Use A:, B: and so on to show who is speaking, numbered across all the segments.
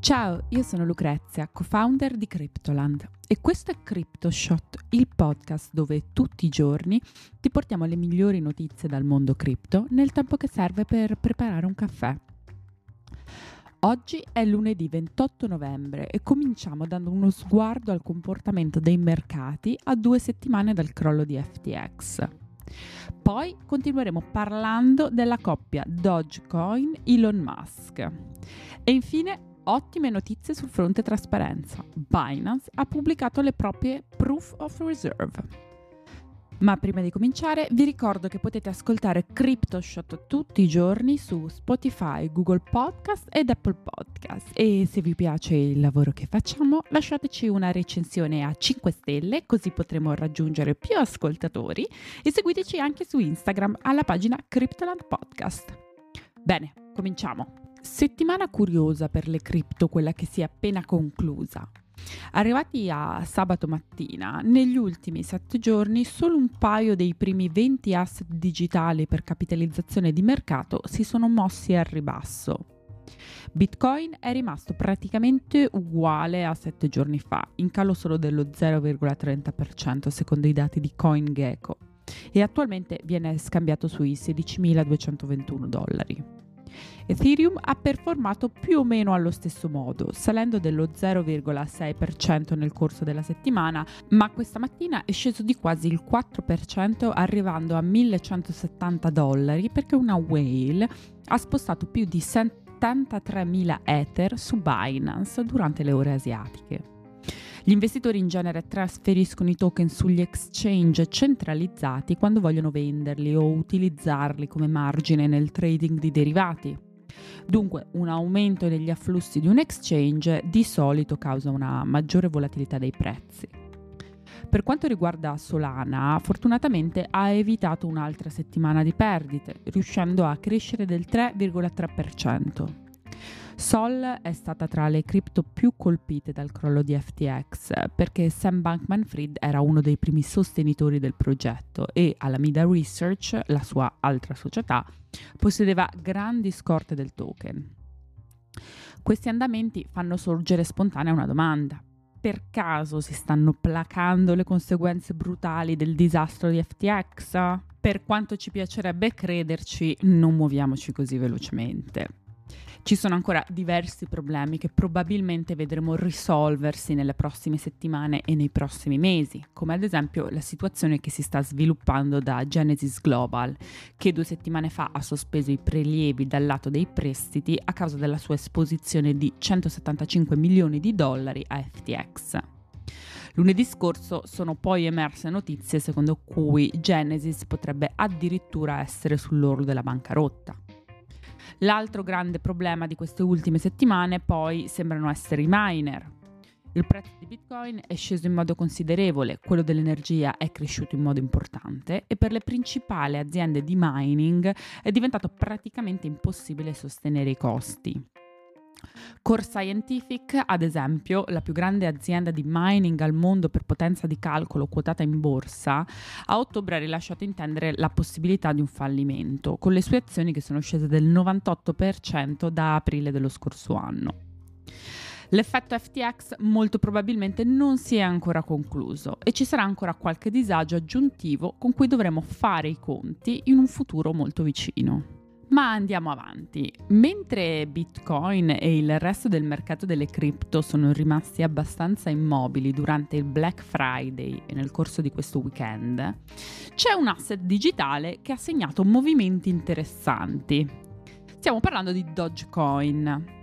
A: Ciao, io sono Lucrezia, co-founder di Cryptoland e questo è CryptoShot, il podcast dove tutti i giorni ti portiamo le migliori notizie dal mondo cripto nel tempo che serve per preparare un caffè. Oggi è lunedì 28 novembre e cominciamo dando uno sguardo al comportamento dei mercati a due settimane dal crollo di FTX. Poi continueremo parlando della coppia Dogecoin-Elon Musk. E infine ottime notizie sul fronte trasparenza. Binance ha pubblicato le proprie Proof of Reserve. Ma prima di cominciare vi ricordo che potete ascoltare CryptoShot tutti i giorni su Spotify, Google Podcast ed Apple Podcast e se vi piace il lavoro che facciamo lasciateci una recensione a 5 stelle così potremo raggiungere più ascoltatori e seguiteci anche su Instagram alla pagina Cryptoland Podcast. Bene, cominciamo. Settimana curiosa per le cripto, quella che si è appena conclusa. Arrivati a sabato mattina, negli ultimi sette giorni solo un paio dei primi 20 asset digitali per capitalizzazione di mercato si sono mossi al ribasso. Bitcoin è rimasto praticamente uguale a sette giorni fa, in calo solo dello 0,30% secondo i dati di CoinGecko e attualmente viene scambiato sui 16.221 dollari. Ethereum ha performato più o meno allo stesso modo, salendo dello 0,6% nel corso della settimana, ma questa mattina è sceso di quasi il 4% arrivando a 1170 dollari perché una whale ha spostato più di 73.000 Ether su Binance durante le ore asiatiche. Gli investitori in genere trasferiscono i token sugli exchange centralizzati quando vogliono venderli o utilizzarli come margine nel trading di derivati. Dunque un aumento negli afflussi di un exchange di solito causa una maggiore volatilità dei prezzi. Per quanto riguarda Solana, fortunatamente ha evitato un'altra settimana di perdite, riuscendo a crescere del 3,3%. Sol è stata tra le cripto più colpite dal crollo di FTX perché Sam Bankman Fried era uno dei primi sostenitori del progetto e Alameda Research, la sua altra società, possedeva grandi scorte del token. Questi andamenti fanno sorgere spontanea una domanda. Per caso si stanno placando le conseguenze brutali del disastro di FTX? Per quanto ci piacerebbe crederci, non muoviamoci così velocemente. Ci sono ancora diversi problemi che probabilmente vedremo risolversi nelle prossime settimane e nei prossimi mesi, come ad esempio la situazione che si sta sviluppando da Genesis Global, che due settimane fa ha sospeso i prelievi dal lato dei prestiti a causa della sua esposizione di 175 milioni di dollari a FTX. Lunedì scorso sono poi emerse notizie secondo cui Genesis potrebbe addirittura essere sull'orlo della bancarotta. L'altro grande problema di queste ultime settimane poi sembrano essere i miner. Il prezzo di Bitcoin è sceso in modo considerevole, quello dell'energia è cresciuto in modo importante e per le principali aziende di mining è diventato praticamente impossibile sostenere i costi. Core Scientific, ad esempio, la più grande azienda di mining al mondo per potenza di calcolo quotata in borsa, a ottobre ha rilasciato intendere la possibilità di un fallimento, con le sue azioni che sono scese del 98% da aprile dello scorso anno. L'effetto FTX molto probabilmente non si è ancora concluso e ci sarà ancora qualche disagio aggiuntivo con cui dovremo fare i conti in un futuro molto vicino. Ma andiamo avanti. Mentre Bitcoin e il resto del mercato delle cripto sono rimasti abbastanza immobili durante il Black Friday e nel corso di questo weekend, c'è un asset digitale che ha segnato movimenti interessanti. Stiamo parlando di Dogecoin.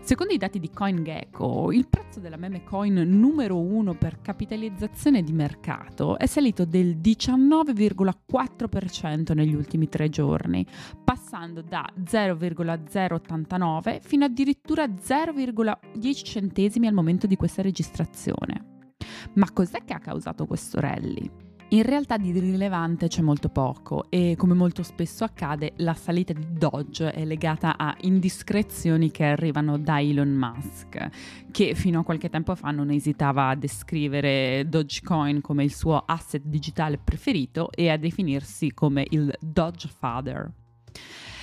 A: Secondo i dati di CoinGecko, il prezzo della meme coin numero uno per capitalizzazione di mercato è salito del 19,4% negli ultimi tre giorni, passando da 0,089 fino addirittura 0,10 centesimi al momento di questa registrazione. Ma cos'è che ha causato questo rally? In realtà di rilevante c'è molto poco e come molto spesso accade la salita di Dodge è legata a indiscrezioni che arrivano da Elon Musk, che fino a qualche tempo fa non esitava a descrivere Dogecoin come il suo asset digitale preferito e a definirsi come il Dodge Father.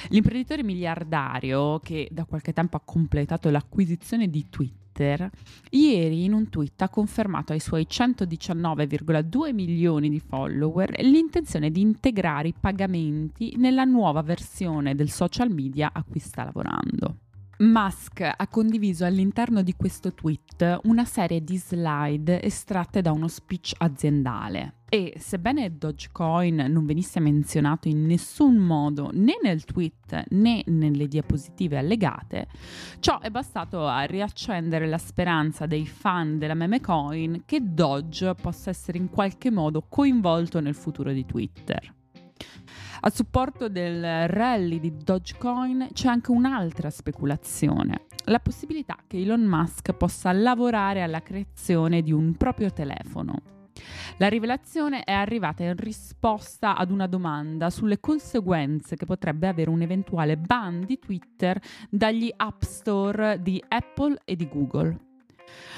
A: L'imprenditore miliardario, che da qualche tempo ha completato l'acquisizione di Twitter, ieri in un tweet ha confermato ai suoi 119,2 milioni di follower l'intenzione di integrare i pagamenti nella nuova versione del social media a cui sta lavorando. Musk ha condiviso all'interno di questo tweet una serie di slide estratte da uno speech aziendale e sebbene Dogecoin non venisse menzionato in nessun modo né nel tweet né nelle diapositive allegate, ciò è bastato a riaccendere la speranza dei fan della meme coin che Doge possa essere in qualche modo coinvolto nel futuro di Twitter. A supporto del rally di Dogecoin c'è anche un'altra speculazione, la possibilità che Elon Musk possa lavorare alla creazione di un proprio telefono. La rivelazione è arrivata in risposta ad una domanda sulle conseguenze che potrebbe avere un eventuale ban di Twitter dagli App Store di Apple e di Google.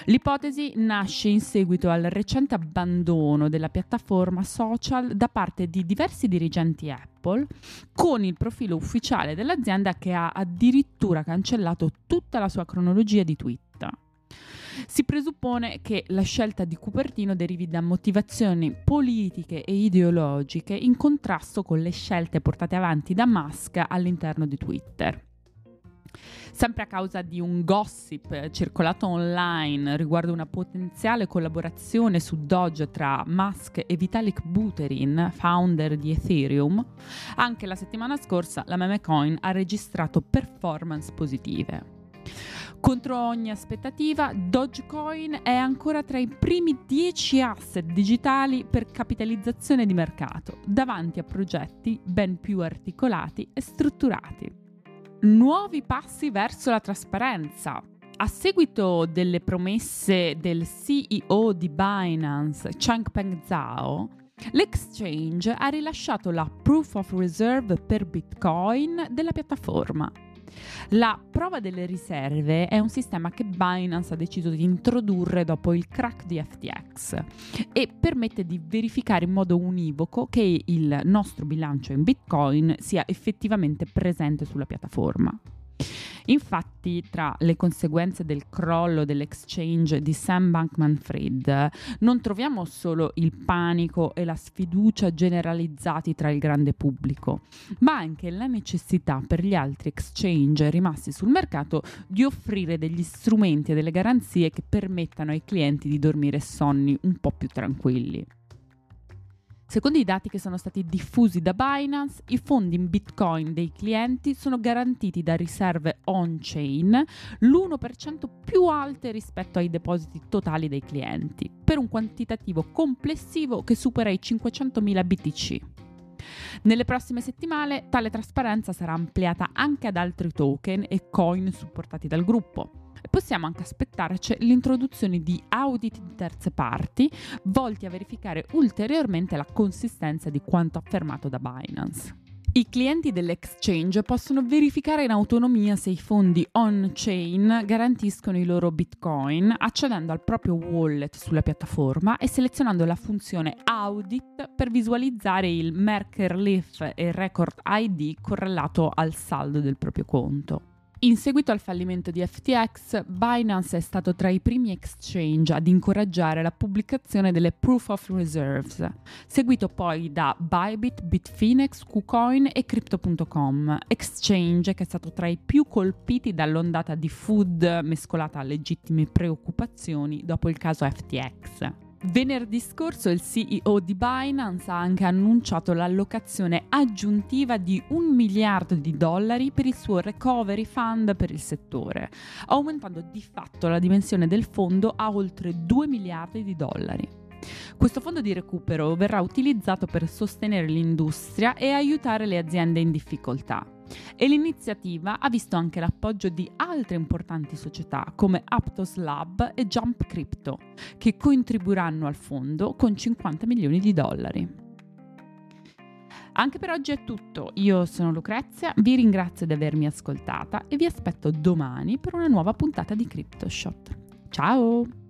A: L'ipotesi nasce in seguito al recente abbandono della piattaforma social da parte di diversi dirigenti Apple, con il profilo ufficiale dell'azienda che ha addirittura cancellato tutta la sua cronologia di tweet. Si presuppone che la scelta di Cupertino derivi da motivazioni politiche e ideologiche in contrasto con le scelte portate avanti da Musk all'interno di Twitter. Sempre a causa di un gossip circolato online riguardo una potenziale collaborazione su Doge tra Musk e Vitalik Buterin, founder di Ethereum, anche la settimana scorsa la meme coin ha registrato performance positive. Contro ogni aspettativa, Dogecoin è ancora tra i primi 10 asset digitali per capitalizzazione di mercato, davanti a progetti ben più articolati e strutturati nuovi passi verso la trasparenza. A seguito delle promesse del CEO di Binance, Changpeng Zhao, l'exchange ha rilasciato la Proof of Reserve per Bitcoin della piattaforma la prova delle riserve è un sistema che Binance ha deciso di introdurre dopo il crack di FTX e permette di verificare in modo univoco che il nostro bilancio in Bitcoin sia effettivamente presente sulla piattaforma. Infatti, tra le conseguenze del crollo dell'exchange di Sam Bankman Fried, non troviamo solo il panico e la sfiducia generalizzati tra il grande pubblico, ma anche la necessità per gli altri exchange rimasti sul mercato di offrire degli strumenti e delle garanzie che permettano ai clienti di dormire sonni un po' più tranquilli. Secondo i dati che sono stati diffusi da Binance, i fondi in Bitcoin dei clienti sono garantiti da riserve on-chain l'1% più alte rispetto ai depositi totali dei clienti, per un quantitativo complessivo che supera i 500.000 BTC. Nelle prossime settimane tale trasparenza sarà ampliata anche ad altri token e coin supportati dal gruppo possiamo anche aspettarci l'introduzione di audit di terze parti volti a verificare ulteriormente la consistenza di quanto affermato da Binance. I clienti dell'exchange possono verificare in autonomia se i fondi on-chain garantiscono i loro bitcoin accedendo al proprio wallet sulla piattaforma e selezionando la funzione audit per visualizzare il Merker Leaf e Record ID correlato al saldo del proprio conto. In seguito al fallimento di FTX, Binance è stato tra i primi exchange ad incoraggiare la pubblicazione delle Proof of Reserves, seguito poi da Bybit, Bitfinex, KuCoin e Crypto.com, exchange che è stato tra i più colpiti dall'ondata di food mescolata a legittime preoccupazioni dopo il caso FTX. Venerdì scorso il CEO di Binance ha anche annunciato l'allocazione aggiuntiva di un miliardo di dollari per il suo recovery fund per il settore, aumentando di fatto la dimensione del fondo a oltre 2 miliardi di dollari. Questo fondo di recupero verrà utilizzato per sostenere l'industria e aiutare le aziende in difficoltà e l'iniziativa ha visto anche l'appoggio di altre importanti società come Aptos Lab e Jump Crypto, che contribuiranno al fondo con 50 milioni di dollari. Anche per oggi è tutto, io sono Lucrezia, vi ringrazio di avermi ascoltata e vi aspetto domani per una nuova puntata di CryptoShot. Ciao!